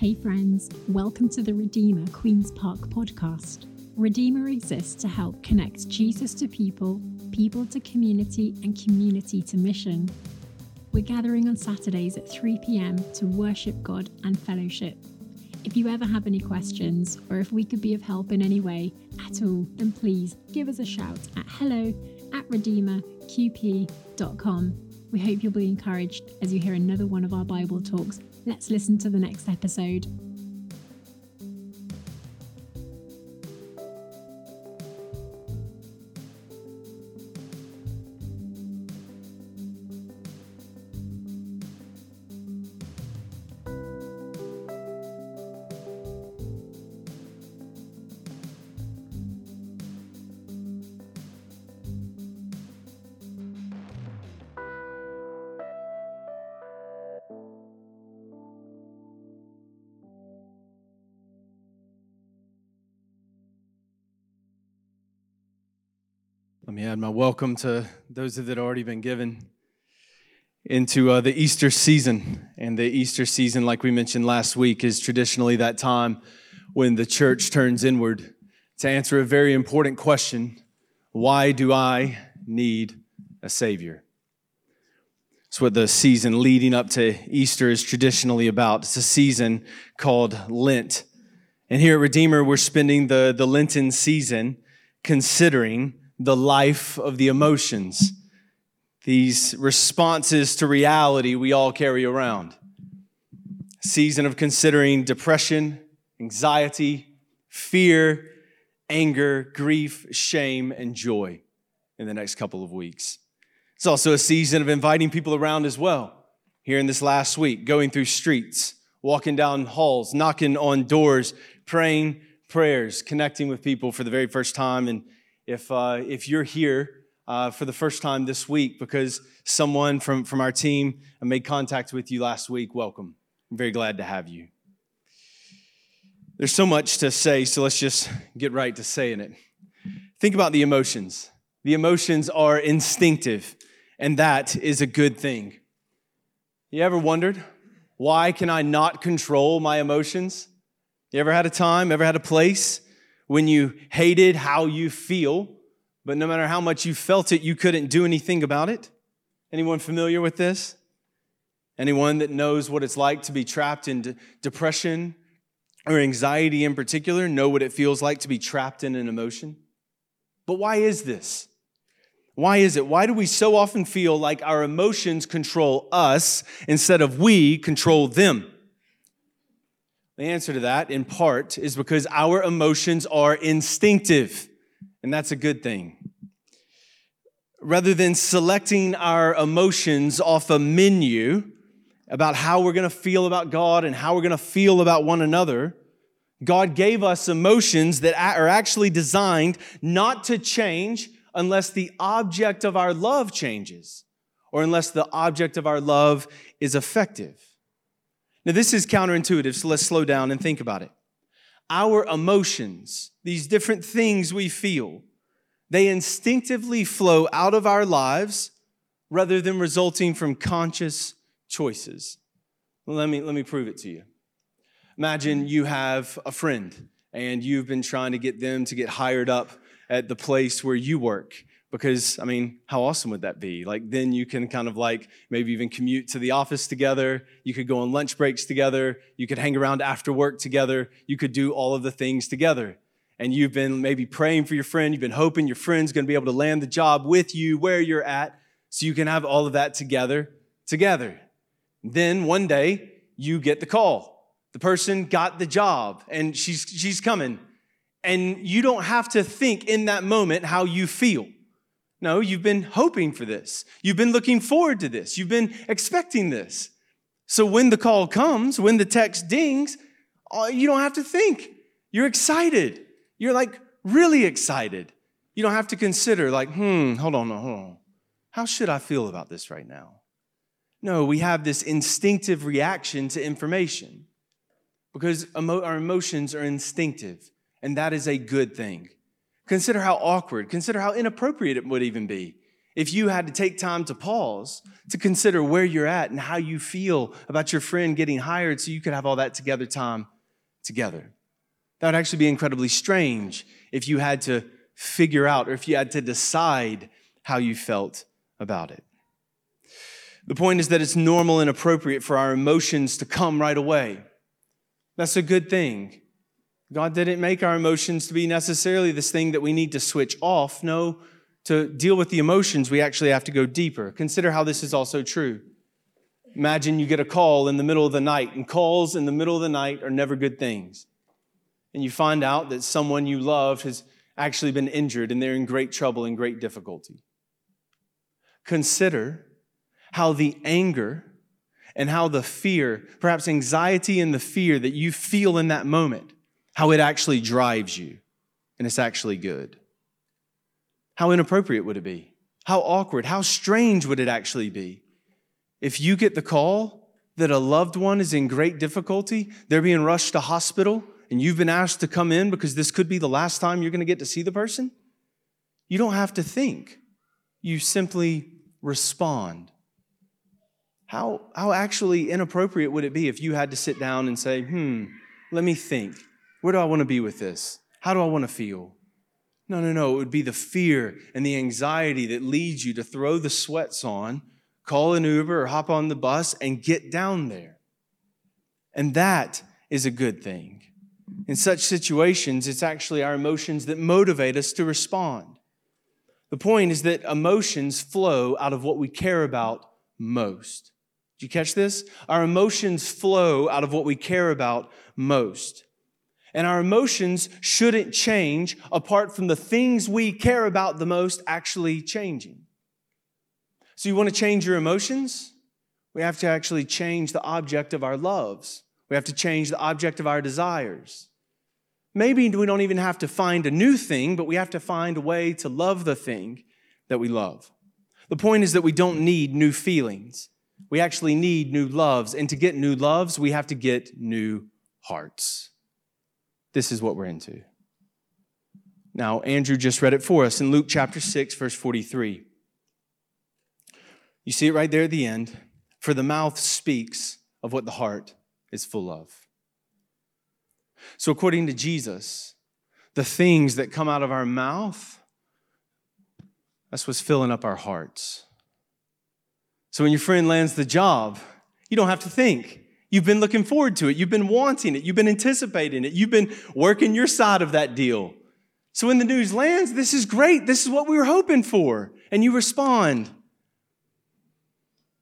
Hey, friends, welcome to the Redeemer Queen's Park podcast. Redeemer exists to help connect Jesus to people, people to community, and community to mission. We're gathering on Saturdays at 3 pm to worship God and fellowship. If you ever have any questions, or if we could be of help in any way at all, then please give us a shout at hello at redeemerqp.com. We hope you'll be encouraged as you hear another one of our Bible talks. Let's listen to the next episode. Welcome to those that have already been given into uh, the Easter season. And the Easter season, like we mentioned last week, is traditionally that time when the church turns inward to answer a very important question Why do I need a Savior? It's what the season leading up to Easter is traditionally about. It's a season called Lent. And here at Redeemer, we're spending the, the Lenten season considering the life of the emotions, these responses to reality we all carry around. Season of considering depression, anxiety, fear, anger, grief, shame, and joy in the next couple of weeks. It's also a season of inviting people around as well. Here in this last week, going through streets, walking down halls, knocking on doors, praying prayers, connecting with people for the very first time, and if, uh, if you're here uh, for the first time this week because someone from, from our team made contact with you last week, welcome. I'm very glad to have you. There's so much to say, so let's just get right to saying it. Think about the emotions. The emotions are instinctive, and that is a good thing. You ever wondered, why can I not control my emotions? You ever had a time, ever had a place when you hated how you feel, but no matter how much you felt it, you couldn't do anything about it? Anyone familiar with this? Anyone that knows what it's like to be trapped in de- depression or anxiety in particular know what it feels like to be trapped in an emotion? But why is this? Why is it? Why do we so often feel like our emotions control us instead of we control them? The answer to that, in part, is because our emotions are instinctive, and that's a good thing. Rather than selecting our emotions off a menu about how we're going to feel about God and how we're going to feel about one another, God gave us emotions that are actually designed not to change unless the object of our love changes or unless the object of our love is effective. Now, this is counterintuitive, so let's slow down and think about it. Our emotions, these different things we feel, they instinctively flow out of our lives rather than resulting from conscious choices. Let, me, let me prove it to you. Imagine you have a friend and you've been trying to get them to get hired up at the place where you work because i mean how awesome would that be? Like then you can kind of like maybe even commute to the office together. You could go on lunch breaks together. You could hang around after work together. You could do all of the things together. And you've been maybe praying for your friend. You've been hoping your friend's going to be able to land the job with you where you're at. So you can have all of that together together. Then one day you get the call. The person got the job and she's she's coming. And you don't have to think in that moment how you feel no, you've been hoping for this. You've been looking forward to this. You've been expecting this. So when the call comes, when the text dings, uh, you don't have to think. You're excited. You're like really excited. You don't have to consider, like, hmm, hold on, hold on. How should I feel about this right now? No, we have this instinctive reaction to information because emo- our emotions are instinctive, and that is a good thing. Consider how awkward, consider how inappropriate it would even be if you had to take time to pause to consider where you're at and how you feel about your friend getting hired so you could have all that together time together. That would actually be incredibly strange if you had to figure out or if you had to decide how you felt about it. The point is that it's normal and appropriate for our emotions to come right away. That's a good thing. God didn't make our emotions to be necessarily this thing that we need to switch off. No, to deal with the emotions, we actually have to go deeper. Consider how this is also true. Imagine you get a call in the middle of the night, and calls in the middle of the night are never good things. And you find out that someone you loved has actually been injured and they're in great trouble and great difficulty. Consider how the anger and how the fear, perhaps anxiety and the fear that you feel in that moment, how it actually drives you, and it's actually good. How inappropriate would it be? How awkward, how strange would it actually be if you get the call that a loved one is in great difficulty, they're being rushed to hospital, and you've been asked to come in because this could be the last time you're going to get to see the person? You don't have to think, you simply respond. How, how actually inappropriate would it be if you had to sit down and say, hmm, let me think. Where do I want to be with this? How do I want to feel? No, no, no. It would be the fear and the anxiety that leads you to throw the sweats on, call an Uber or hop on the bus and get down there. And that is a good thing. In such situations, it's actually our emotions that motivate us to respond. The point is that emotions flow out of what we care about most. Did you catch this? Our emotions flow out of what we care about most. And our emotions shouldn't change apart from the things we care about the most actually changing. So, you want to change your emotions? We have to actually change the object of our loves. We have to change the object of our desires. Maybe we don't even have to find a new thing, but we have to find a way to love the thing that we love. The point is that we don't need new feelings. We actually need new loves. And to get new loves, we have to get new hearts this is what we're into. Now, Andrew just read it for us in Luke chapter 6, verse 43. You see it right there at the end. For the mouth speaks of what the heart is full of. So, according to Jesus, the things that come out of our mouth, that's what's filling up our hearts. So, when your friend lands the job, you don't have to think. You've been looking forward to it. You've been wanting it. You've been anticipating it. You've been working your side of that deal. So when the news lands, this is great. This is what we were hoping for. And you respond.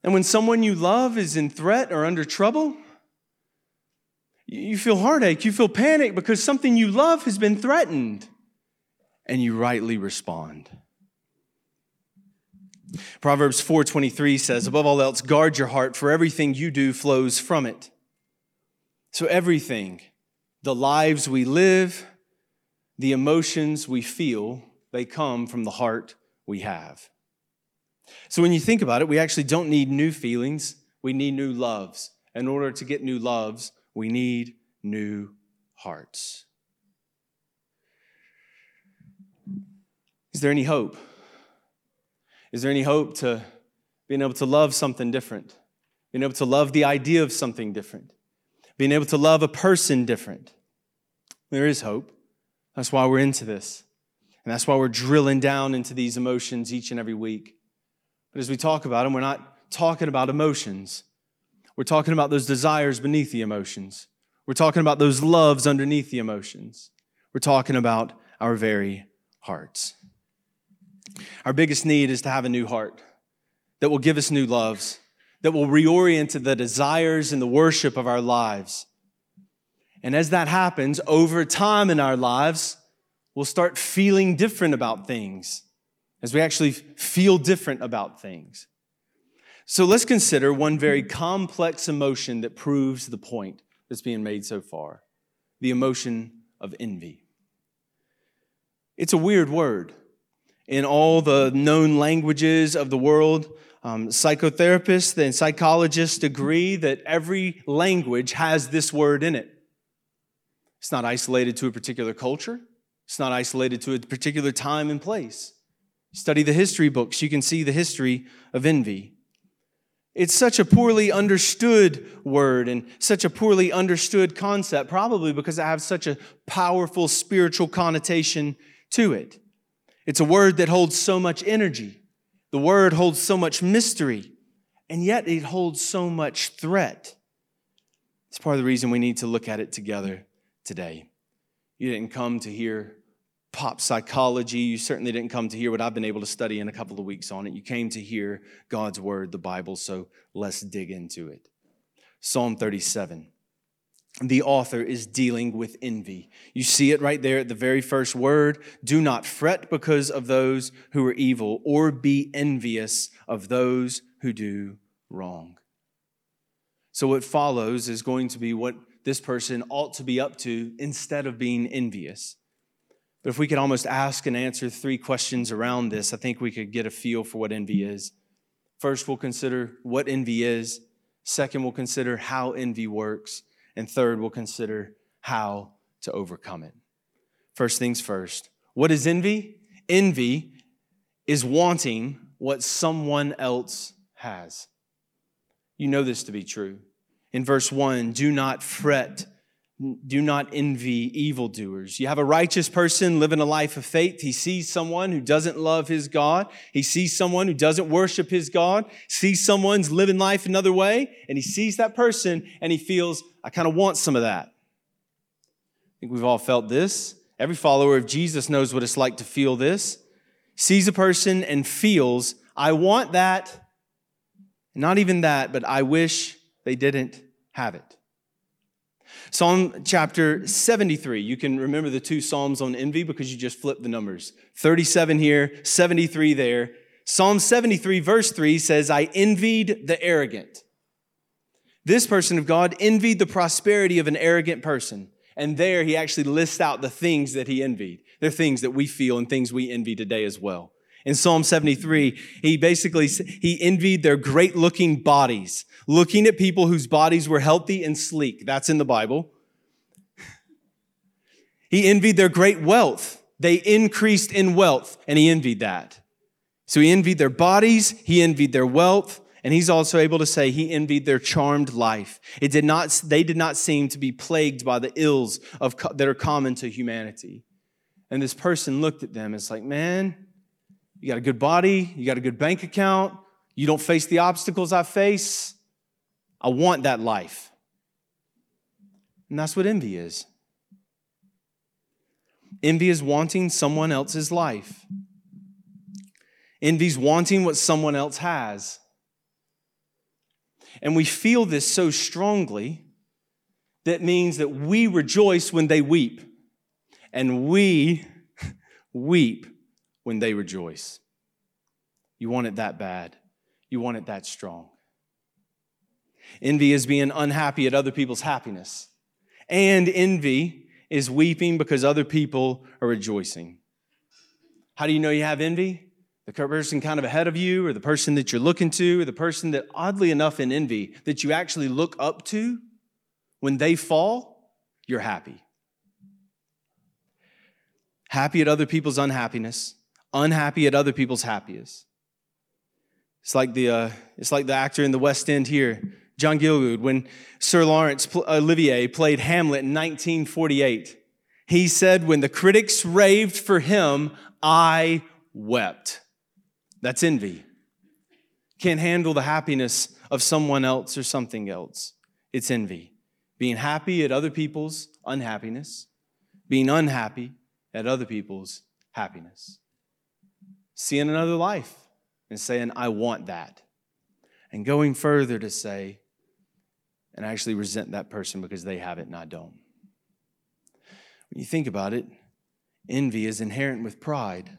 And when someone you love is in threat or under trouble, you feel heartache. You feel panic because something you love has been threatened. And you rightly respond. Proverbs 4:23 says, "Above all else, guard your heart, for everything you do flows from it." So everything, the lives we live, the emotions we feel, they come from the heart we have. So when you think about it, we actually don't need new feelings, we need new loves. In order to get new loves, we need new hearts. Is there any hope? Is there any hope to being able to love something different? Being able to love the idea of something different? Being able to love a person different? There is hope. That's why we're into this. And that's why we're drilling down into these emotions each and every week. But as we talk about them, we're not talking about emotions. We're talking about those desires beneath the emotions. We're talking about those loves underneath the emotions. We're talking about our very hearts. Our biggest need is to have a new heart that will give us new loves, that will reorient to the desires and the worship of our lives. And as that happens over time in our lives, we'll start feeling different about things as we actually feel different about things. So let's consider one very complex emotion that proves the point that's being made so far the emotion of envy. It's a weird word in all the known languages of the world. Um, psychotherapists and psychologists agree that every language has this word in it. It's not isolated to a particular culture, it's not isolated to a particular time and place. Study the history books, you can see the history of envy. It's such a poorly understood word and such a poorly understood concept, probably because it has such a powerful spiritual connotation to it. It's a word that holds so much energy. The word holds so much mystery, and yet it holds so much threat. It's part of the reason we need to look at it together today. You didn't come to hear pop psychology. You certainly didn't come to hear what I've been able to study in a couple of weeks on it. You came to hear God's word, the Bible, so let's dig into it. Psalm 37. The author is dealing with envy. You see it right there at the very first word. Do not fret because of those who are evil, or be envious of those who do wrong. So, what follows is going to be what this person ought to be up to instead of being envious. But if we could almost ask and answer three questions around this, I think we could get a feel for what envy is. First, we'll consider what envy is. Second, we'll consider how envy works. And third, we'll consider how to overcome it. First things first. What is envy? Envy is wanting what someone else has. You know this to be true. In verse 1, do not fret do not envy evildoers. You have a righteous person living a life of faith. He sees someone who doesn't love his God. He sees someone who doesn't worship his God, sees someone's living life another way, and he sees that person and he feels, I kind of want some of that. I think we've all felt this. Every follower of Jesus knows what it's like to feel this. Sees a person and feels, I want that. Not even that, but I wish they didn't have it. Psalm chapter 73. You can remember the two Psalms on envy because you just flip the numbers 37 here, 73 there. Psalm 73, verse 3 says, I envied the arrogant. This person of God envied the prosperity of an arrogant person. And there he actually lists out the things that he envied. They're things that we feel and things we envy today as well. In Psalm 73, he basically he envied their great looking bodies, looking at people whose bodies were healthy and sleek. That's in the Bible. He envied their great wealth. They increased in wealth, and he envied that. So he envied their bodies, he envied their wealth, and he's also able to say he envied their charmed life. It did not, they did not seem to be plagued by the ills of, that are common to humanity. And this person looked at them. It's like, man, you got a good body, you got a good bank account, you don't face the obstacles I face. I want that life. And that's what envy is. Envy is wanting someone else's life. Envy's wanting what someone else has. And we feel this so strongly that means that we rejoice when they weep, and we weep when they rejoice. You want it that bad. You want it that strong. Envy is being unhappy at other people's happiness. And envy is weeping because other people are rejoicing. How do you know you have envy? The person kind of ahead of you, or the person that you're looking to, or the person that, oddly enough, in envy, that you actually look up to, when they fall, you're happy. Happy at other people's unhappiness, unhappy at other people's happiest. It's like the, uh, it's like the actor in the West End here, John Gielgud, when Sir Laurence Olivier played Hamlet in 1948. He said, When the critics raved for him, I wept. That's envy. Can't handle the happiness of someone else or something else. It's envy. Being happy at other people's unhappiness, being unhappy at other people's happiness seeing another life and saying, I want that. And going further to say, and I actually resent that person because they have it and I don't. When you think about it, envy is inherent with pride.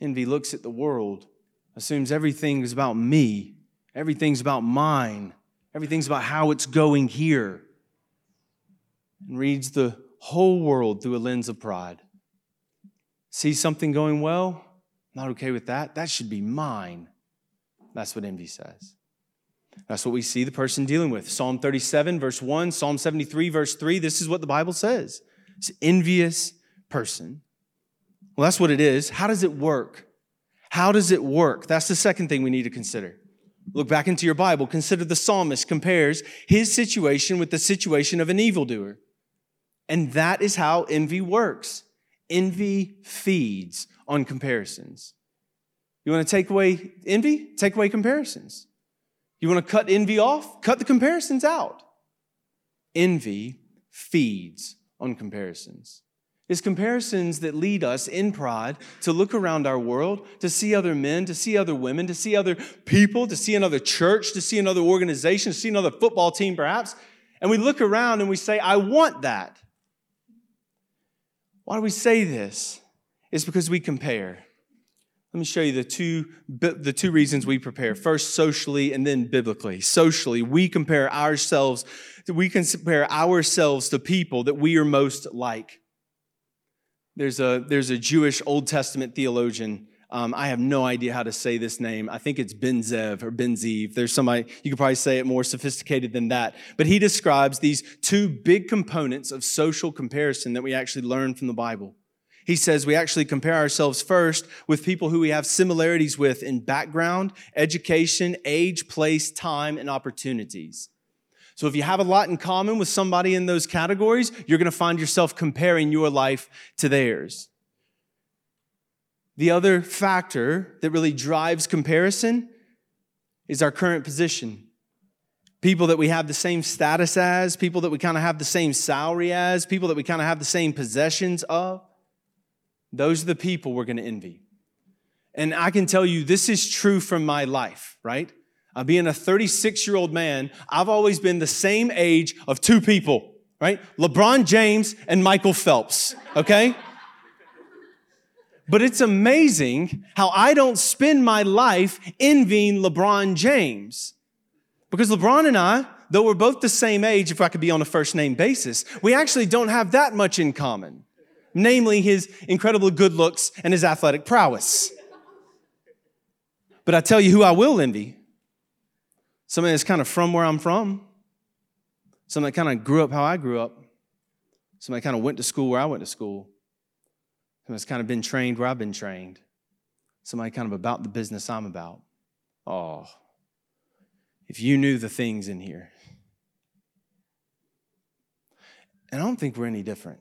Envy looks at the world, assumes everything is about me, everything's about mine, everything's about how it's going here, and reads the whole world through a lens of pride. Sees something going well, not okay with that. That should be mine. That's what envy says. That's what we see the person dealing with. Psalm 37, verse 1, Psalm 73, verse 3. This is what the Bible says it's envious person. Well, that's what it is. How does it work? How does it work? That's the second thing we need to consider. Look back into your Bible. Consider the psalmist compares his situation with the situation of an evildoer. And that is how envy works. Envy feeds on comparisons. You want to take away envy? Take away comparisons. You want to cut envy off? Cut the comparisons out. Envy feeds on comparisons. It's comparisons that lead us in pride to look around our world, to see other men, to see other women, to see other people, to see another church, to see another organization, to see another football team perhaps. And we look around and we say, I want that. Why do we say this? It's because we compare. Let me show you the two, the two reasons we prepare. First, socially and then biblically. Socially, we compare ourselves, we compare ourselves to people that we are most like. There's a, there's a Jewish Old Testament theologian. Um, I have no idea how to say this name. I think it's Ben Zev or Ben Zev. There's somebody, you could probably say it more sophisticated than that. But he describes these two big components of social comparison that we actually learn from the Bible. He says we actually compare ourselves first with people who we have similarities with in background, education, age, place, time, and opportunities. So if you have a lot in common with somebody in those categories, you're going to find yourself comparing your life to theirs. The other factor that really drives comparison is our current position. People that we have the same status as, people that we kind of have the same salary as, people that we kind of have the same possessions of. Those are the people we're going to envy. And I can tell you, this is true from my life, right? Uh, being a 36 year old man, I've always been the same age of two people, right? LeBron James and Michael Phelps, okay? but it's amazing how I don't spend my life envying LeBron James. Because LeBron and I, though we're both the same age, if I could be on a first name basis, we actually don't have that much in common namely his incredible good looks and his athletic prowess. But I tell you who I will envy somebody that's kind of from where I'm from, somebody that kind of grew up how I grew up, somebody that kind of went to school where I went to school, somebody that's kind of been trained where I've been trained, somebody kind of about the business I'm about. Oh, if you knew the things in here. And I don't think we're any different.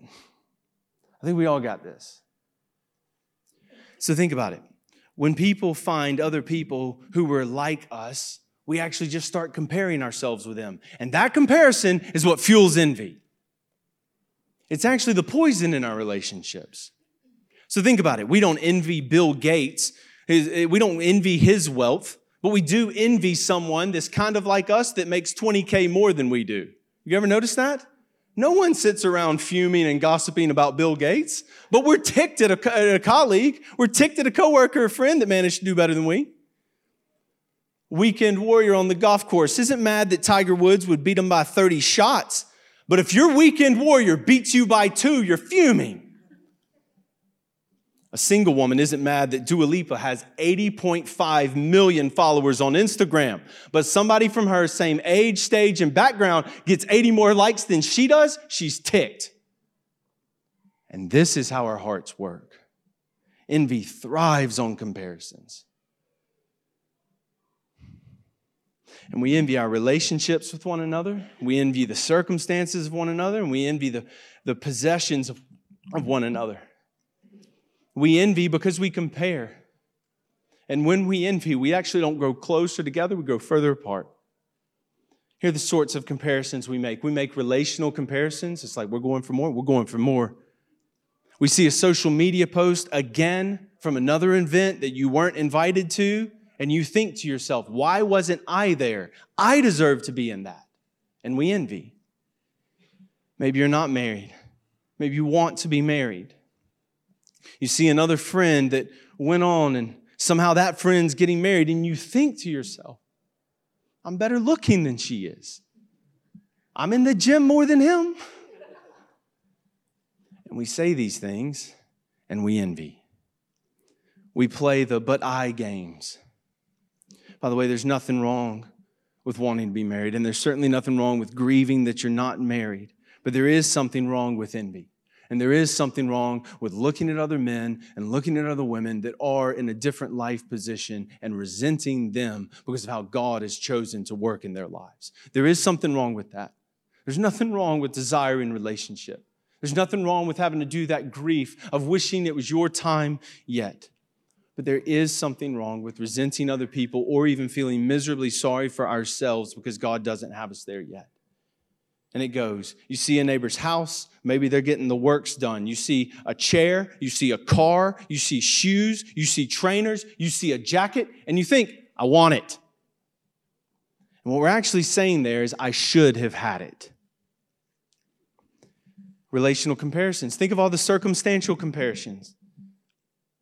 I think we all got this. So think about it. When people find other people who were like us, we actually just start comparing ourselves with them. And that comparison is what fuels envy. It's actually the poison in our relationships. So think about it. We don't envy Bill Gates, eh, we don't envy his wealth, but we do envy someone that's kind of like us that makes 20K more than we do. You ever notice that? No one sits around fuming and gossiping about Bill Gates, but we're ticked at a, at a colleague. We're ticked at a coworker, a friend that managed to do better than we. Weekend warrior on the golf course isn't mad that Tiger Woods would beat him by 30 shots, but if your weekend warrior beats you by two, you're fuming. A single woman isn't mad that Dua Lipa has 80.5 million followers on Instagram, but somebody from her same age, stage, and background gets 80 more likes than she does, she's ticked. And this is how our hearts work. Envy thrives on comparisons. And we envy our relationships with one another. We envy the circumstances of one another, and we envy the, the possessions of, of one another. We envy because we compare. And when we envy, we actually don't grow closer together, we grow further apart. Here are the sorts of comparisons we make. We make relational comparisons. It's like we're going for more, we're going for more. We see a social media post again from another event that you weren't invited to, and you think to yourself, why wasn't I there? I deserve to be in that. And we envy. Maybe you're not married. Maybe you want to be married. You see another friend that went on and somehow that friend's getting married, and you think to yourself, I'm better looking than she is. I'm in the gym more than him. And we say these things and we envy. We play the but I games. By the way, there's nothing wrong with wanting to be married, and there's certainly nothing wrong with grieving that you're not married, but there is something wrong with envy. And there is something wrong with looking at other men and looking at other women that are in a different life position and resenting them because of how God has chosen to work in their lives. There is something wrong with that. There's nothing wrong with desiring relationship. There's nothing wrong with having to do that grief of wishing it was your time yet. But there is something wrong with resenting other people or even feeling miserably sorry for ourselves because God doesn't have us there yet. And it goes. You see a neighbor's house, maybe they're getting the works done. You see a chair, you see a car, you see shoes, you see trainers, you see a jacket, and you think, I want it. And what we're actually saying there is, I should have had it. Relational comparisons. Think of all the circumstantial comparisons.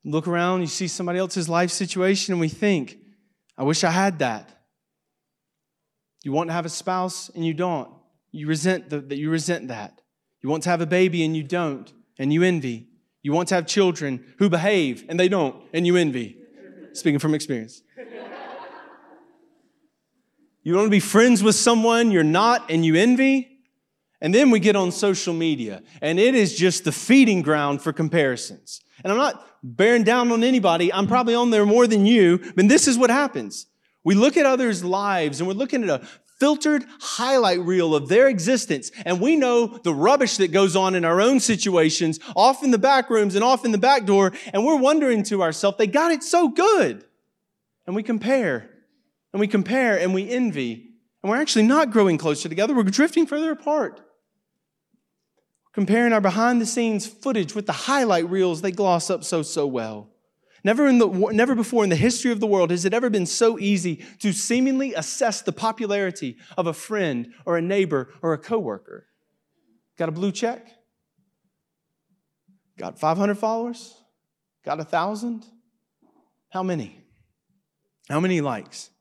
Look around, you see somebody else's life situation, and we think, I wish I had that. You want to have a spouse and you don't. You resent that you resent that. You want to have a baby and you don't, and you envy. You want to have children who behave and they don't, and you envy. Speaking from experience. You want to be friends with someone you're not and you envy. And then we get on social media, and it is just the feeding ground for comparisons. And I'm not bearing down on anybody, I'm probably on there more than you, but this is what happens. We look at others' lives and we're looking at a filtered highlight reel of their existence. And we know the rubbish that goes on in our own situations, off in the back rooms and off in the back door. And we're wondering to ourselves, they got it so good. And we compare and we compare and we envy. And we're actually not growing closer together. We're drifting further apart. Comparing our behind the scenes footage with the highlight reels they gloss up so, so well. Never, in the, never before in the history of the world has it ever been so easy to seemingly assess the popularity of a friend or a neighbor or a coworker. Got a blue check? Got 500 followers? Got a thousand? How many? How many likes?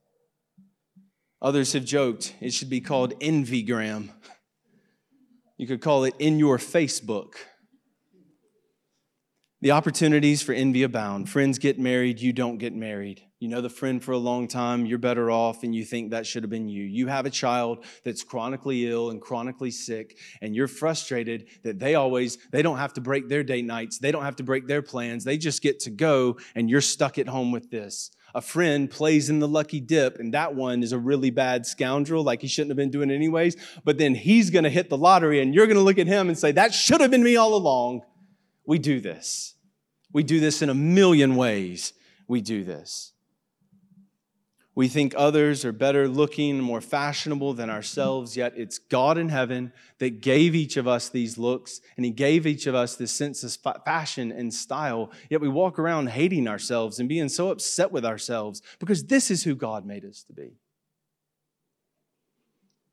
Others have joked it should be called Envygram. You could call it in your Facebook. The opportunities for envy abound. Friends get married, you don't get married. You know the friend for a long time, you're better off, and you think that should have been you. You have a child that's chronically ill and chronically sick, and you're frustrated that they always, they don't have to break their date nights, they don't have to break their plans, they just get to go, and you're stuck at home with this. A friend plays in the lucky dip, and that one is a really bad scoundrel, like he shouldn't have been doing it anyways. But then he's gonna hit the lottery, and you're gonna look at him and say, That should have been me all along. We do this. We do this in a million ways. We do this. We think others are better looking, more fashionable than ourselves, yet it's God in heaven that gave each of us these looks, and He gave each of us this sense of fashion and style. Yet we walk around hating ourselves and being so upset with ourselves because this is who God made us to be.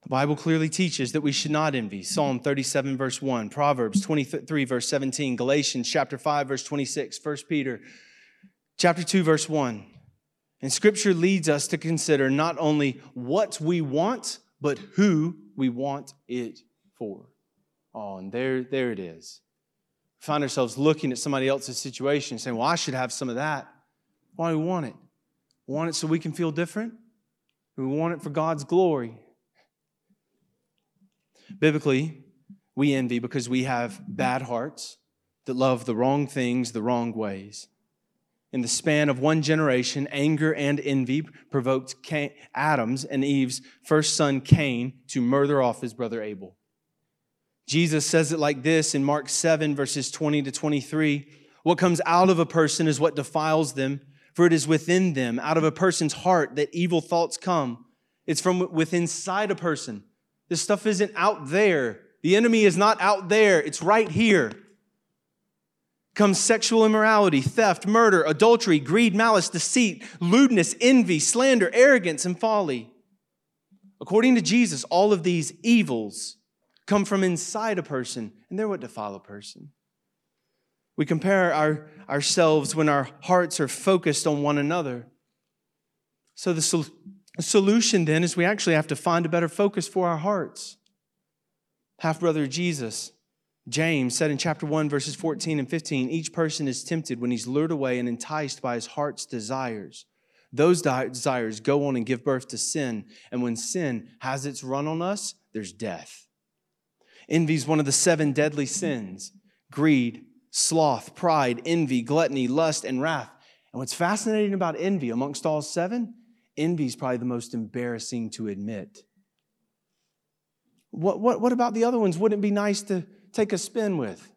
The Bible clearly teaches that we should not envy. Psalm 37, verse 1, Proverbs 23, verse 17, Galatians chapter 5, verse 26, 1 Peter chapter 2, verse 1. And scripture leads us to consider not only what we want, but who we want it for. Oh, and there, there it is. Find ourselves looking at somebody else's situation and saying, Well, I should have some of that. Why do we want it? We want it so we can feel different? We want it for God's glory. Biblically, we envy because we have bad hearts that love the wrong things the wrong ways. In the span of one generation, anger and envy provoked Cain, Adam's and Eve's first son, Cain, to murder off his brother Abel. Jesus says it like this in Mark 7, verses 20 to 23 What comes out of a person is what defiles them, for it is within them, out of a person's heart, that evil thoughts come. It's from within inside a person this stuff isn't out there. The enemy is not out there, it's right here. Comes sexual immorality, theft, murder, adultery, greed, malice, deceit, lewdness, envy, slander, arrogance, and folly. According to Jesus, all of these evils come from inside a person, and they're what defile a person. We compare our, ourselves when our hearts are focused on one another. So the, the solution then is we actually have to find a better focus for our hearts. Half brother Jesus, James said in chapter 1, verses 14 and 15 each person is tempted when he's lured away and enticed by his heart's desires. Those desires go on and give birth to sin. And when sin has its run on us, there's death. Envy is one of the seven deadly sins. greed, sloth, pride, envy, gluttony, lust, and wrath. And what's fascinating about envy amongst all seven, envy is probably the most embarrassing to admit. What, what, what about the other ones? Wouldn't it be nice to take a spin with?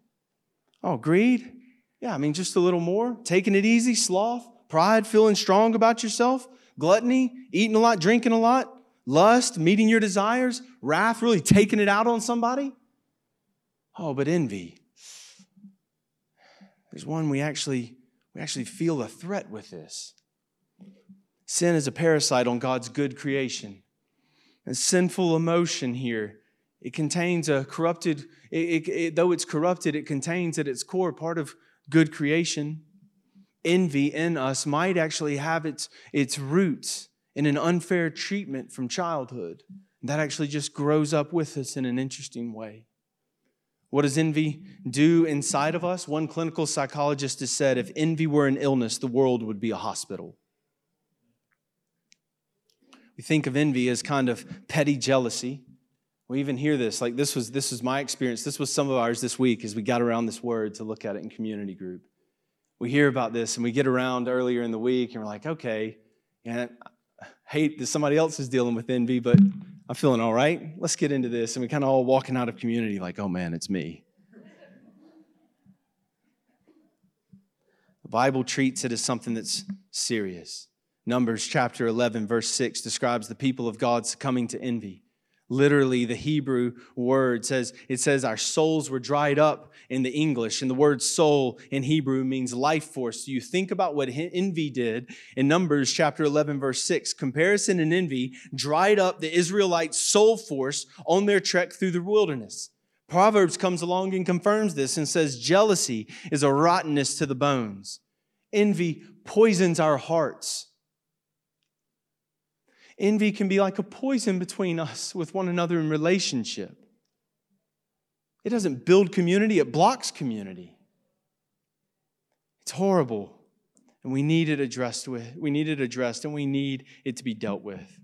Oh, greed? Yeah, I mean, just a little more. Taking it easy, sloth, pride, feeling strong about yourself, gluttony, eating a lot, drinking a lot, lust, meeting your desires, wrath, really taking it out on somebody. Oh, but envy. There's one we actually we actually feel a threat with this. Sin is a parasite on God's good creation. And sinful emotion here, it contains a corrupted, it, it, it, though it's corrupted, it contains at its core part of good creation. Envy in us might actually have its, its roots in an unfair treatment from childhood. That actually just grows up with us in an interesting way. What does envy do inside of us? One clinical psychologist has said if envy were an illness, the world would be a hospital. Think of envy as kind of petty jealousy. We even hear this, like this was this was my experience. This was some of ours this week as we got around this word to look at it in community group. We hear about this and we get around earlier in the week and we're like, okay, and I hate that somebody else is dealing with envy, but I'm feeling all right. Let's get into this. And we kind of all walking out of community like, oh man, it's me. the Bible treats it as something that's serious. Numbers chapter 11, verse 6 describes the people of God succumbing to envy. Literally, the Hebrew word says, it says our souls were dried up in the English, and the word soul in Hebrew means life force. So you think about what envy did in Numbers chapter 11, verse 6. Comparison and envy dried up the Israelites' soul force on their trek through the wilderness. Proverbs comes along and confirms this and says, Jealousy is a rottenness to the bones. Envy poisons our hearts. Envy can be like a poison between us with one another in relationship. It doesn't build community, it blocks community. It's horrible. And we need it addressed with. We need it addressed and we need it to be dealt with.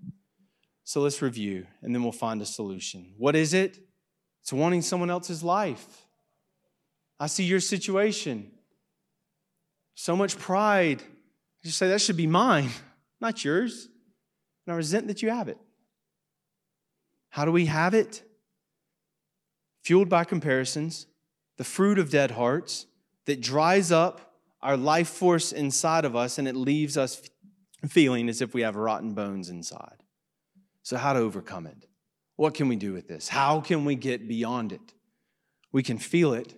So let's review and then we'll find a solution. What is it? It's wanting someone else's life. I see your situation. So much pride. You say that should be mine, not yours and I resent that you have it. How do we have it? Fueled by comparisons, the fruit of dead hearts that dries up our life force inside of us and it leaves us feeling as if we have rotten bones inside. So, how to overcome it? What can we do with this? How can we get beyond it? We can feel it,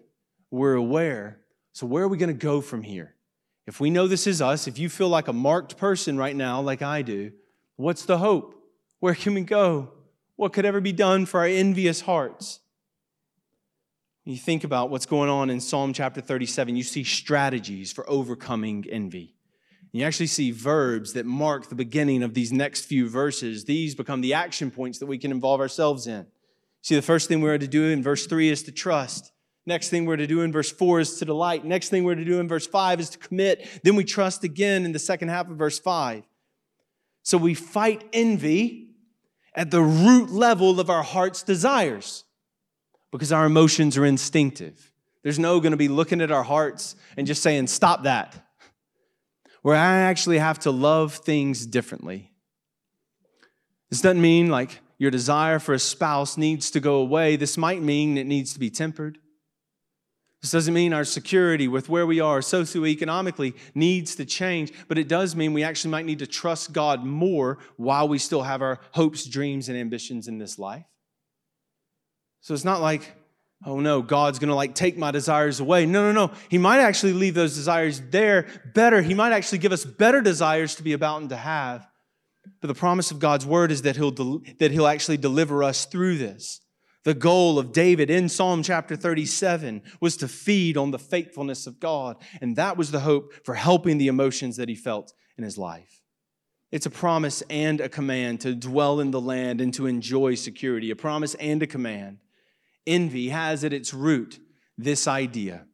we're aware. So, where are we going to go from here? If we know this is us, if you feel like a marked person right now, like I do, What's the hope? Where can we go? What could ever be done for our envious hearts? You think about what's going on in Psalm chapter 37, you see strategies for overcoming envy. You actually see verbs that mark the beginning of these next few verses. These become the action points that we can involve ourselves in. See, the first thing we're to do in verse 3 is to trust. Next thing we're to do in verse 4 is to delight. Next thing we're to do in verse 5 is to commit. Then we trust again in the second half of verse 5. So we fight envy at the root level of our heart's desires because our emotions are instinctive. There's no going to be looking at our hearts and just saying, stop that. Where I actually have to love things differently. This doesn't mean like your desire for a spouse needs to go away. This might mean it needs to be tempered. This doesn't mean our security with where we are socioeconomically needs to change, but it does mean we actually might need to trust God more while we still have our hopes, dreams, and ambitions in this life. So it's not like, oh no, God's gonna like take my desires away. No, no, no. He might actually leave those desires there better. He might actually give us better desires to be about and to have. But the promise of God's word is that he'll, del- that he'll actually deliver us through this. The goal of David in Psalm chapter 37 was to feed on the faithfulness of God. And that was the hope for helping the emotions that he felt in his life. It's a promise and a command to dwell in the land and to enjoy security, a promise and a command. Envy has at its root this idea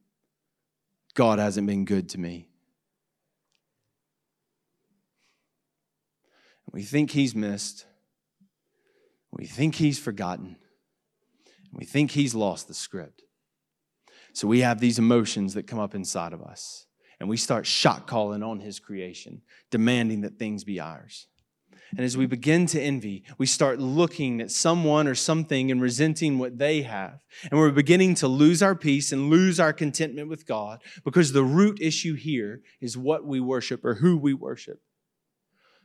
God hasn't been good to me. We think he's missed, we think he's forgotten. We think he's lost the script. So we have these emotions that come up inside of us, and we start shot calling on his creation, demanding that things be ours. And as we begin to envy, we start looking at someone or something and resenting what they have. And we're beginning to lose our peace and lose our contentment with God because the root issue here is what we worship or who we worship.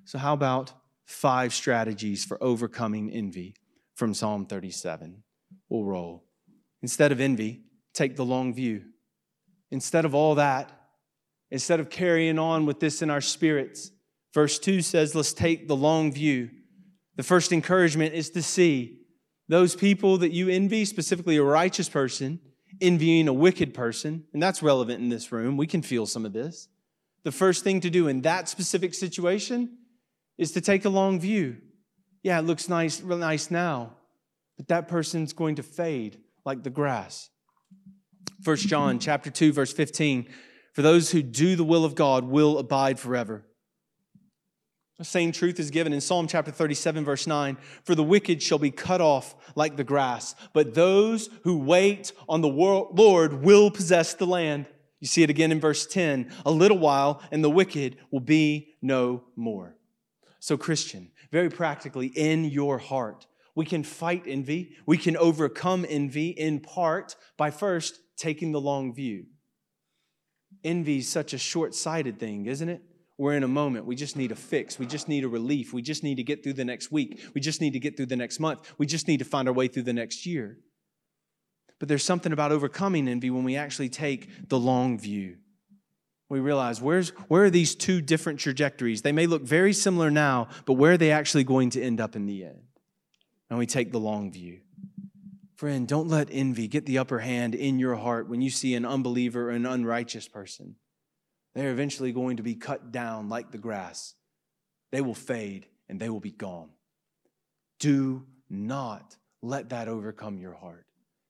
So, how about five strategies for overcoming envy from Psalm 37? We'll roll. Instead of envy, take the long view. Instead of all that, instead of carrying on with this in our spirits, Verse 2 says, let's take the long view. The first encouragement is to see those people that you envy, specifically a righteous person, envying a wicked person, and that's relevant in this room. We can feel some of this. The first thing to do in that specific situation is to take a long view. Yeah, it looks nice, real nice now, but that person's going to fade like the grass. First John chapter 2 verse 15 for those who do the will of God will abide forever. The same truth is given in Psalm chapter 37, verse 9 For the wicked shall be cut off like the grass, but those who wait on the Lord will possess the land. You see it again in verse 10 A little while, and the wicked will be no more. So, Christian, very practically, in your heart, we can fight envy. We can overcome envy in part by first taking the long view. Envy is such a short sighted thing, isn't it? we're in a moment. We just need a fix. We just need a relief. We just need to get through the next week. We just need to get through the next month. We just need to find our way through the next year. But there's something about overcoming envy when we actually take the long view. We realize where's, where are these two different trajectories? They may look very similar now, but where are they actually going to end up in the end? And we take the long view. Friend, don't let envy get the upper hand in your heart when you see an unbeliever or an unrighteous person. They're eventually going to be cut down like the grass. They will fade and they will be gone. Do not let that overcome your heart.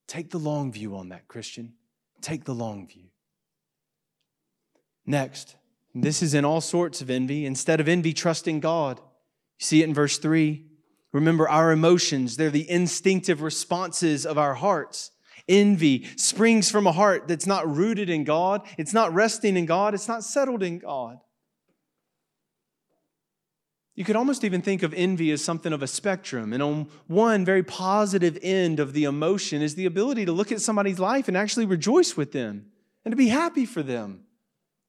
Take the long view on that, Christian. Take the long view. Next, this is in all sorts of envy. Instead of envy, trust in God. You see it in verse 3. Remember, our emotions, they're the instinctive responses of our hearts. Envy springs from a heart that's not rooted in God, it's not resting in God, it's not settled in God. You could almost even think of envy as something of a spectrum. And on one very positive end of the emotion is the ability to look at somebody's life and actually rejoice with them and to be happy for them.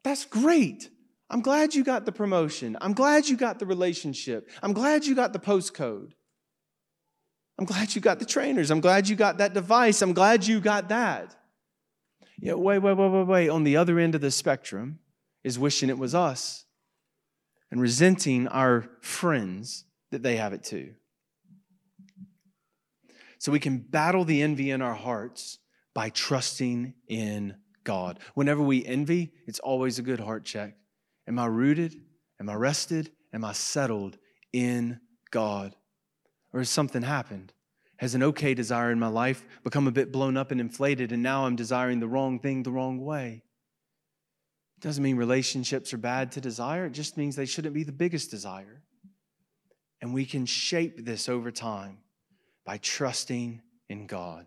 That's great. I'm glad you got the promotion. I'm glad you got the relationship. I'm glad you got the postcode. I'm glad you got the trainers. I'm glad you got that device. I'm glad you got that. Yeah, wait, wait, wait, wait, wait. On the other end of the spectrum is wishing it was us and resenting our friends that they have it too. So we can battle the envy in our hearts by trusting in God. Whenever we envy, it's always a good heart check. Am I rooted? Am I rested? Am I settled in God? Or has something happened? Has an okay desire in my life become a bit blown up and inflated, and now I'm desiring the wrong thing the wrong way? It doesn't mean relationships are bad to desire, it just means they shouldn't be the biggest desire. And we can shape this over time by trusting in God.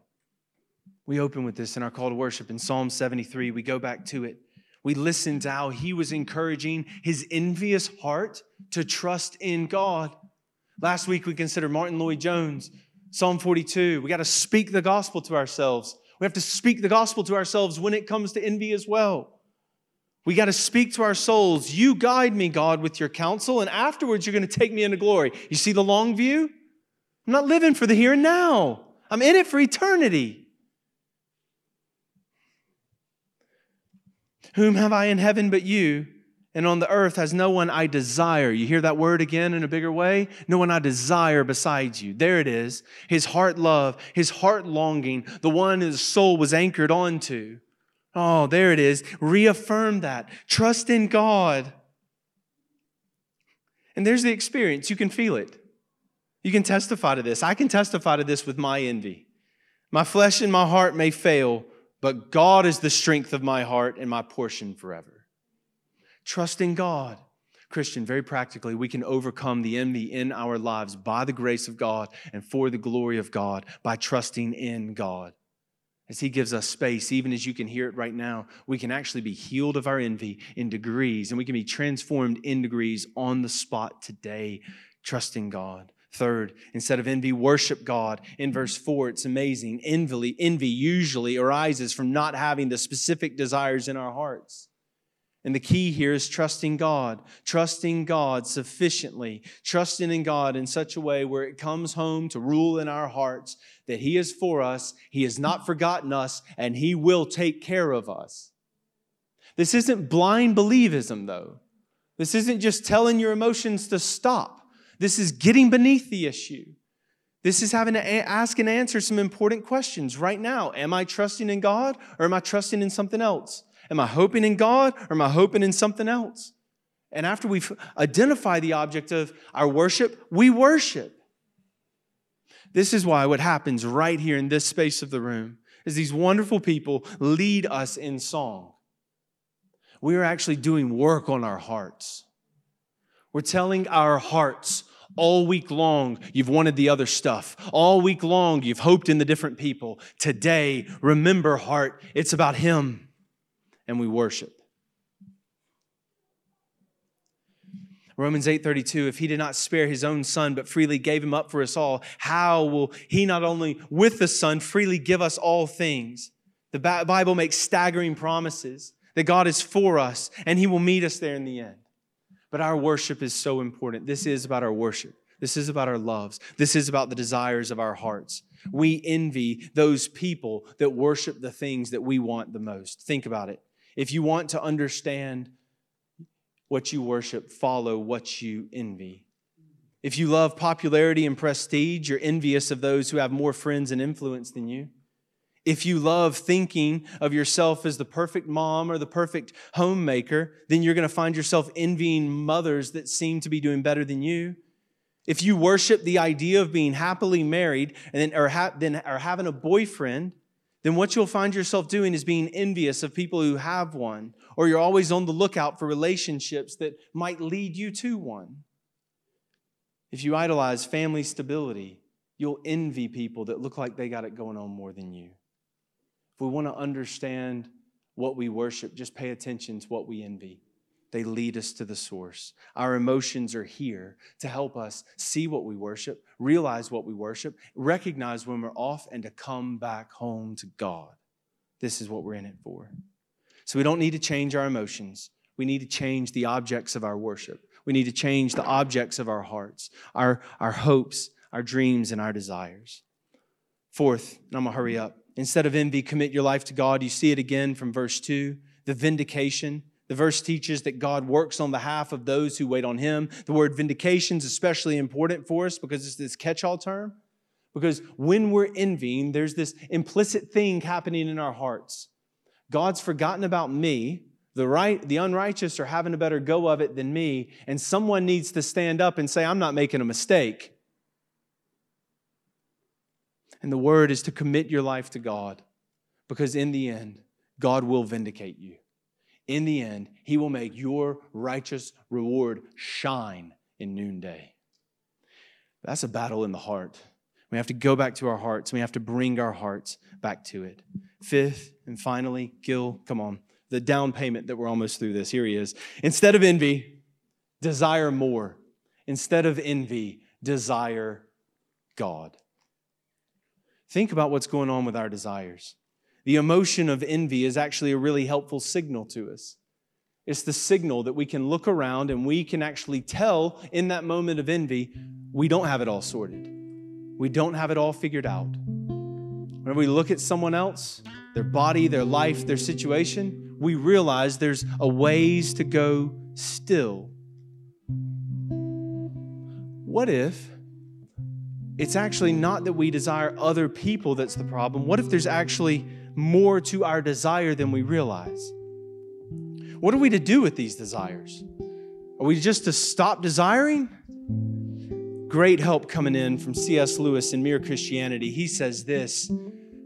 We open with this in our call to worship in Psalm 73. We go back to it. We listen to how he was encouraging his envious heart to trust in God. Last week we considered Martyn Lloyd-Jones, Psalm 42. We got to speak the gospel to ourselves. We have to speak the gospel to ourselves when it comes to envy as well. We got to speak to our souls. You guide me, God, with your counsel, and afterwards you're going to take me into glory. You see the long view? I'm not living for the here and now, I'm in it for eternity. Whom have I in heaven but you? and on the earth has no one I desire. You hear that word again in a bigger way? No one I desire besides you. There it is. His heart love, his heart longing, the one his soul was anchored onto. Oh, there it is. Reaffirm that. Trust in God. And there's the experience. You can feel it. You can testify to this. I can testify to this with my envy. My flesh and my heart may fail, but God is the strength of my heart and my portion forever. Trust in God. Christian, very practically, we can overcome the envy in our lives by the grace of God and for the glory of God by trusting in God. as He gives us space, even as you can hear it right now, we can actually be healed of our envy in degrees, and we can be transformed in degrees on the spot today, trusting God. Third, instead of envy, worship God. In verse 4, it's amazing. Envy, envy usually arises from not having the specific desires in our hearts. And the key here is trusting God, trusting God sufficiently, trusting in God in such a way where it comes home to rule in our hearts that He is for us, He has not forgotten us, and He will take care of us. This isn't blind believism, though. This isn't just telling your emotions to stop. This is getting beneath the issue. This is having to ask and answer some important questions right now. Am I trusting in God or am I trusting in something else? Am I hoping in God or am I hoping in something else? And after we identify the object of our worship, we worship. This is why what happens right here in this space of the room is these wonderful people lead us in song. We are actually doing work on our hearts. We're telling our hearts all week long, you've wanted the other stuff. All week long, you've hoped in the different people. Today, remember, heart, it's about Him, and we worship. Romans 8:32 if he did not spare his own son but freely gave him up for us all how will he not only with the son freely give us all things the bible makes staggering promises that God is for us and he will meet us there in the end but our worship is so important. This is about our worship. This is about our loves. This is about the desires of our hearts. We envy those people that worship the things that we want the most. Think about it. If you want to understand what you worship, follow what you envy. If you love popularity and prestige, you're envious of those who have more friends and influence than you. If you love thinking of yourself as the perfect mom or the perfect homemaker, then you're going to find yourself envying mothers that seem to be doing better than you. If you worship the idea of being happily married and then, or, ha- then, or having a boyfriend, then what you'll find yourself doing is being envious of people who have one, or you're always on the lookout for relationships that might lead you to one. If you idolize family stability, you'll envy people that look like they got it going on more than you. If we want to understand what we worship, just pay attention to what we envy. They lead us to the source. Our emotions are here to help us see what we worship, realize what we worship, recognize when we're off, and to come back home to God. This is what we're in it for. So we don't need to change our emotions. We need to change the objects of our worship. We need to change the objects of our hearts, our, our hopes, our dreams, and our desires. Fourth, and I'm going to hurry up. Instead of envy, commit your life to God. You see it again from verse 2, the vindication. The verse teaches that God works on behalf of those who wait on Him. The word vindication is especially important for us because it's this catch all term. Because when we're envying, there's this implicit thing happening in our hearts. God's forgotten about me. The, right, the unrighteous are having a better go of it than me, and someone needs to stand up and say, I'm not making a mistake. And the word is to commit your life to God because in the end, God will vindicate you. In the end, He will make your righteous reward shine in noonday. That's a battle in the heart. We have to go back to our hearts. We have to bring our hearts back to it. Fifth and finally, Gil, come on. The down payment that we're almost through this. Here he is. Instead of envy, desire more. Instead of envy, desire God. Think about what's going on with our desires. The emotion of envy is actually a really helpful signal to us. It's the signal that we can look around and we can actually tell in that moment of envy, we don't have it all sorted. We don't have it all figured out. Whenever we look at someone else, their body, their life, their situation, we realize there's a ways to go still. What if it's actually not that we desire other people that's the problem. What if there's actually more to our desire than we realize? What are we to do with these desires? Are we just to stop desiring? Great help coming in from C.S. Lewis in Mere Christianity. He says this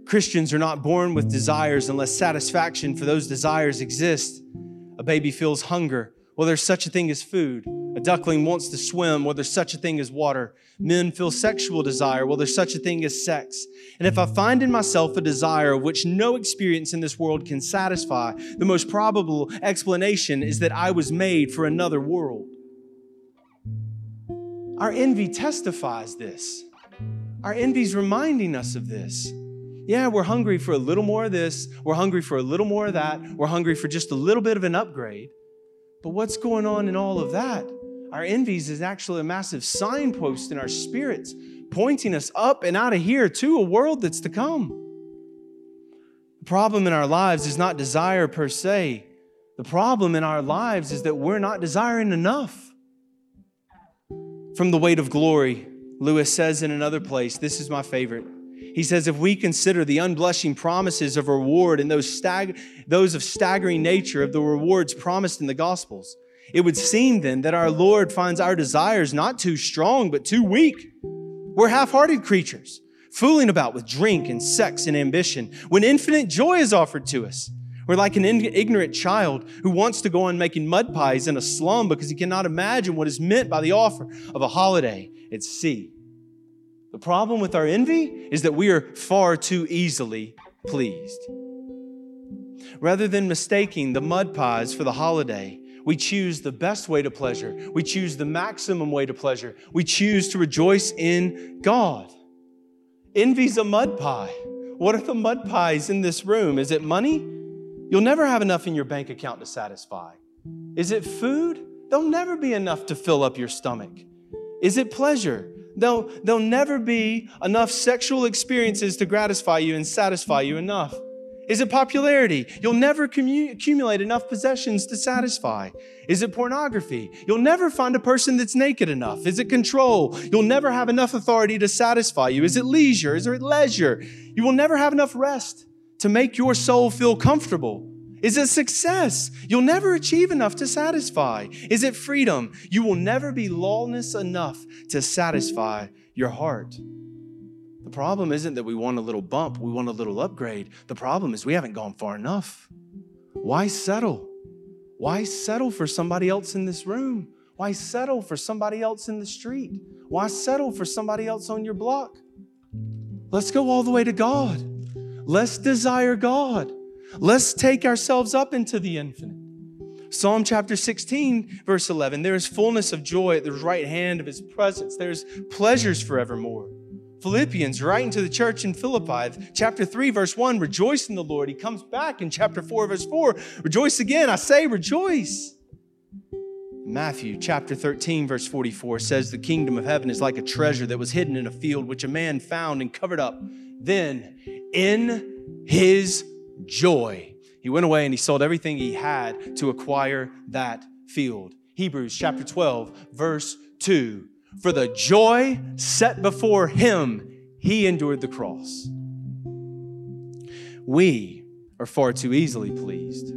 Christians are not born with desires unless satisfaction for those desires exists. A baby feels hunger. Well, there's such a thing as food. A duckling wants to swim, well, there's such a thing as water. Men feel sexual desire, well, there's such a thing as sex. And if I find in myself a desire of which no experience in this world can satisfy, the most probable explanation is that I was made for another world. Our envy testifies this. Our envy is reminding us of this. Yeah, we're hungry for a little more of this. We're hungry for a little more of that. We're hungry for just a little bit of an upgrade. But what's going on in all of that? Our envies is actually a massive signpost in our spirits, pointing us up and out of here to a world that's to come. The problem in our lives is not desire per se. The problem in our lives is that we're not desiring enough. From the weight of glory, Lewis says in another place, this is my favorite. He says, if we consider the unblushing promises of reward and those, stag- those of staggering nature of the rewards promised in the Gospels, it would seem then that our Lord finds our desires not too strong, but too weak. We're half hearted creatures, fooling about with drink and sex and ambition when infinite joy is offered to us. We're like an ignorant child who wants to go on making mud pies in a slum because he cannot imagine what is meant by the offer of a holiday at sea. The problem with our envy is that we are far too easily pleased. Rather than mistaking the mud pies for the holiday, we choose the best way to pleasure. We choose the maximum way to pleasure. We choose to rejoice in God. Envy's a mud pie. What are the mud pies in this room? Is it money? You'll never have enough in your bank account to satisfy. Is it food? There'll never be enough to fill up your stomach. Is it pleasure? There'll, there'll never be enough sexual experiences to gratify you and satisfy you enough. Is it popularity? You'll never accumulate enough possessions to satisfy. Is it pornography? You'll never find a person that's naked enough. Is it control? You'll never have enough authority to satisfy you. Is it leisure? Is it leisure? You will never have enough rest to make your soul feel comfortable. Is it success? You'll never achieve enough to satisfy. Is it freedom? You will never be lawless enough to satisfy your heart. The problem isn't that we want a little bump, we want a little upgrade. The problem is we haven't gone far enough. Why settle? Why settle for somebody else in this room? Why settle for somebody else in the street? Why settle for somebody else on your block? Let's go all the way to God. Let's desire God. Let's take ourselves up into the infinite. Psalm chapter 16, verse 11 there is fullness of joy at the right hand of his presence, there's pleasures forevermore. Philippians, writing to the church in Philippi, chapter 3, verse 1, rejoice in the Lord. He comes back in chapter 4, verse 4, rejoice again. I say, rejoice. Matthew chapter 13, verse 44 says, The kingdom of heaven is like a treasure that was hidden in a field, which a man found and covered up. Then, in his joy. He went away and he sold everything he had to acquire that field. Hebrews chapter 12, verse 2. For the joy set before him, he endured the cross. We are far too easily pleased.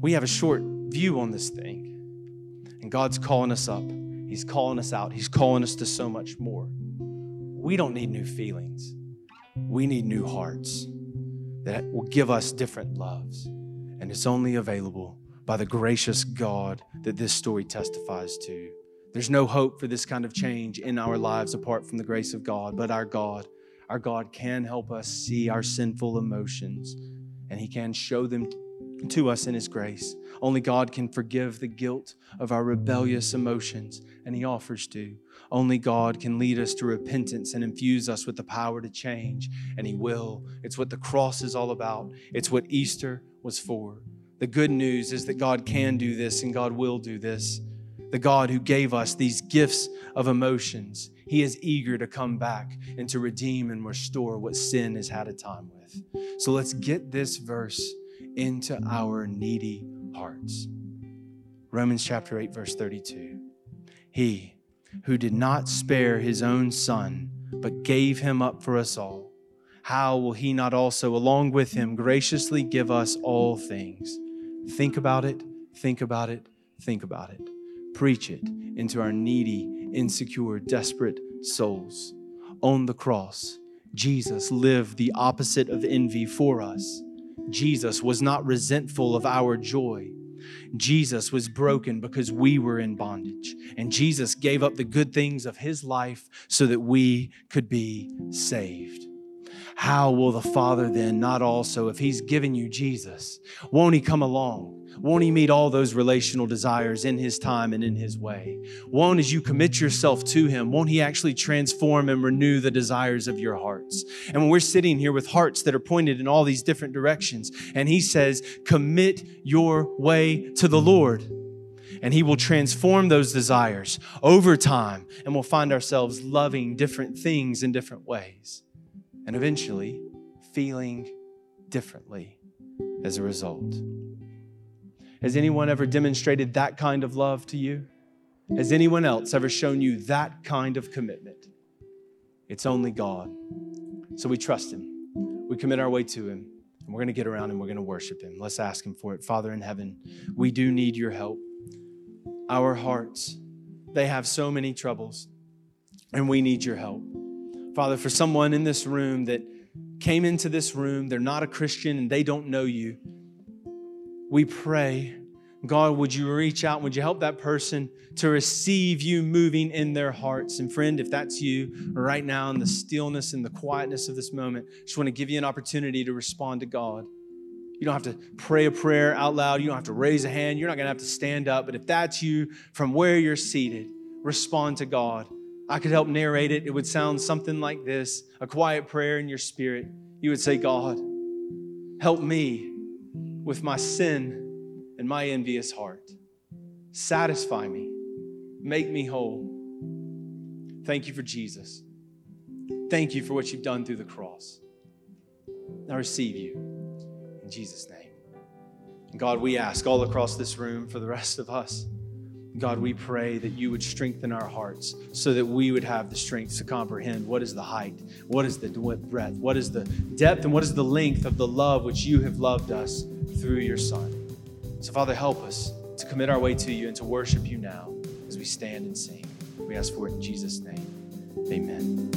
We have a short view on this thing. And God's calling us up. He's calling us out. He's calling us to so much more. We don't need new feelings. We need new hearts that will give us different loves. And it's only available by the gracious God that this story testifies to. There's no hope for this kind of change in our lives apart from the grace of God, but our God, our God can help us see our sinful emotions and He can show them to us in His grace. Only God can forgive the guilt of our rebellious emotions, and He offers to. Only God can lead us to repentance and infuse us with the power to change, and He will. It's what the cross is all about, it's what Easter was for. The good news is that God can do this and God will do this. The God who gave us these gifts of emotions, He is eager to come back and to redeem and restore what sin has had a time with. So let's get this verse into our needy hearts. Romans chapter 8, verse 32. He who did not spare his own son, but gave him up for us all, how will he not also, along with him, graciously give us all things? Think about it, think about it, think about it. Preach it into our needy, insecure, desperate souls. On the cross, Jesus lived the opposite of envy for us. Jesus was not resentful of our joy. Jesus was broken because we were in bondage. And Jesus gave up the good things of his life so that we could be saved. How will the Father then not also, if he's given you Jesus, won't he come along? Won't He meet all those relational desires in His time and in His way? Won't, as you commit yourself to Him, won't He actually transform and renew the desires of your hearts? And when we're sitting here with hearts that are pointed in all these different directions, and He says, commit your way to the Lord and He will transform those desires over time, and we'll find ourselves loving different things in different ways, and eventually feeling differently as a result. Has anyone ever demonstrated that kind of love to you? Has anyone else ever shown you that kind of commitment? It's only God. So we trust Him. We commit our way to Him. And we're going to get around and we're going to worship Him. Let's ask Him for it. Father in heaven, we do need your help. Our hearts, they have so many troubles, and we need your help. Father, for someone in this room that came into this room, they're not a Christian and they don't know you we pray, God, would you reach out? Would you help that person to receive you moving in their hearts? And friend, if that's you right now in the stillness and the quietness of this moment, I just want to give you an opportunity to respond to God. You don't have to pray a prayer out loud. You don't have to raise a hand. You're not going to have to stand up. But if that's you from where you're seated, respond to God. I could help narrate it. It would sound something like this a quiet prayer in your spirit. You would say, God, help me with my sin and my envious heart. Satisfy me, make me whole. Thank you for Jesus. Thank you for what you've done through the cross. I receive you in Jesus' name. God, we ask all across this room for the rest of us. God, we pray that you would strengthen our hearts so that we would have the strength to comprehend what is the height, what is the breadth, what is the depth, and what is the length of the love which you have loved us through your Son. So, Father, help us to commit our way to you and to worship you now as we stand and sing. We ask for it in Jesus' name. Amen.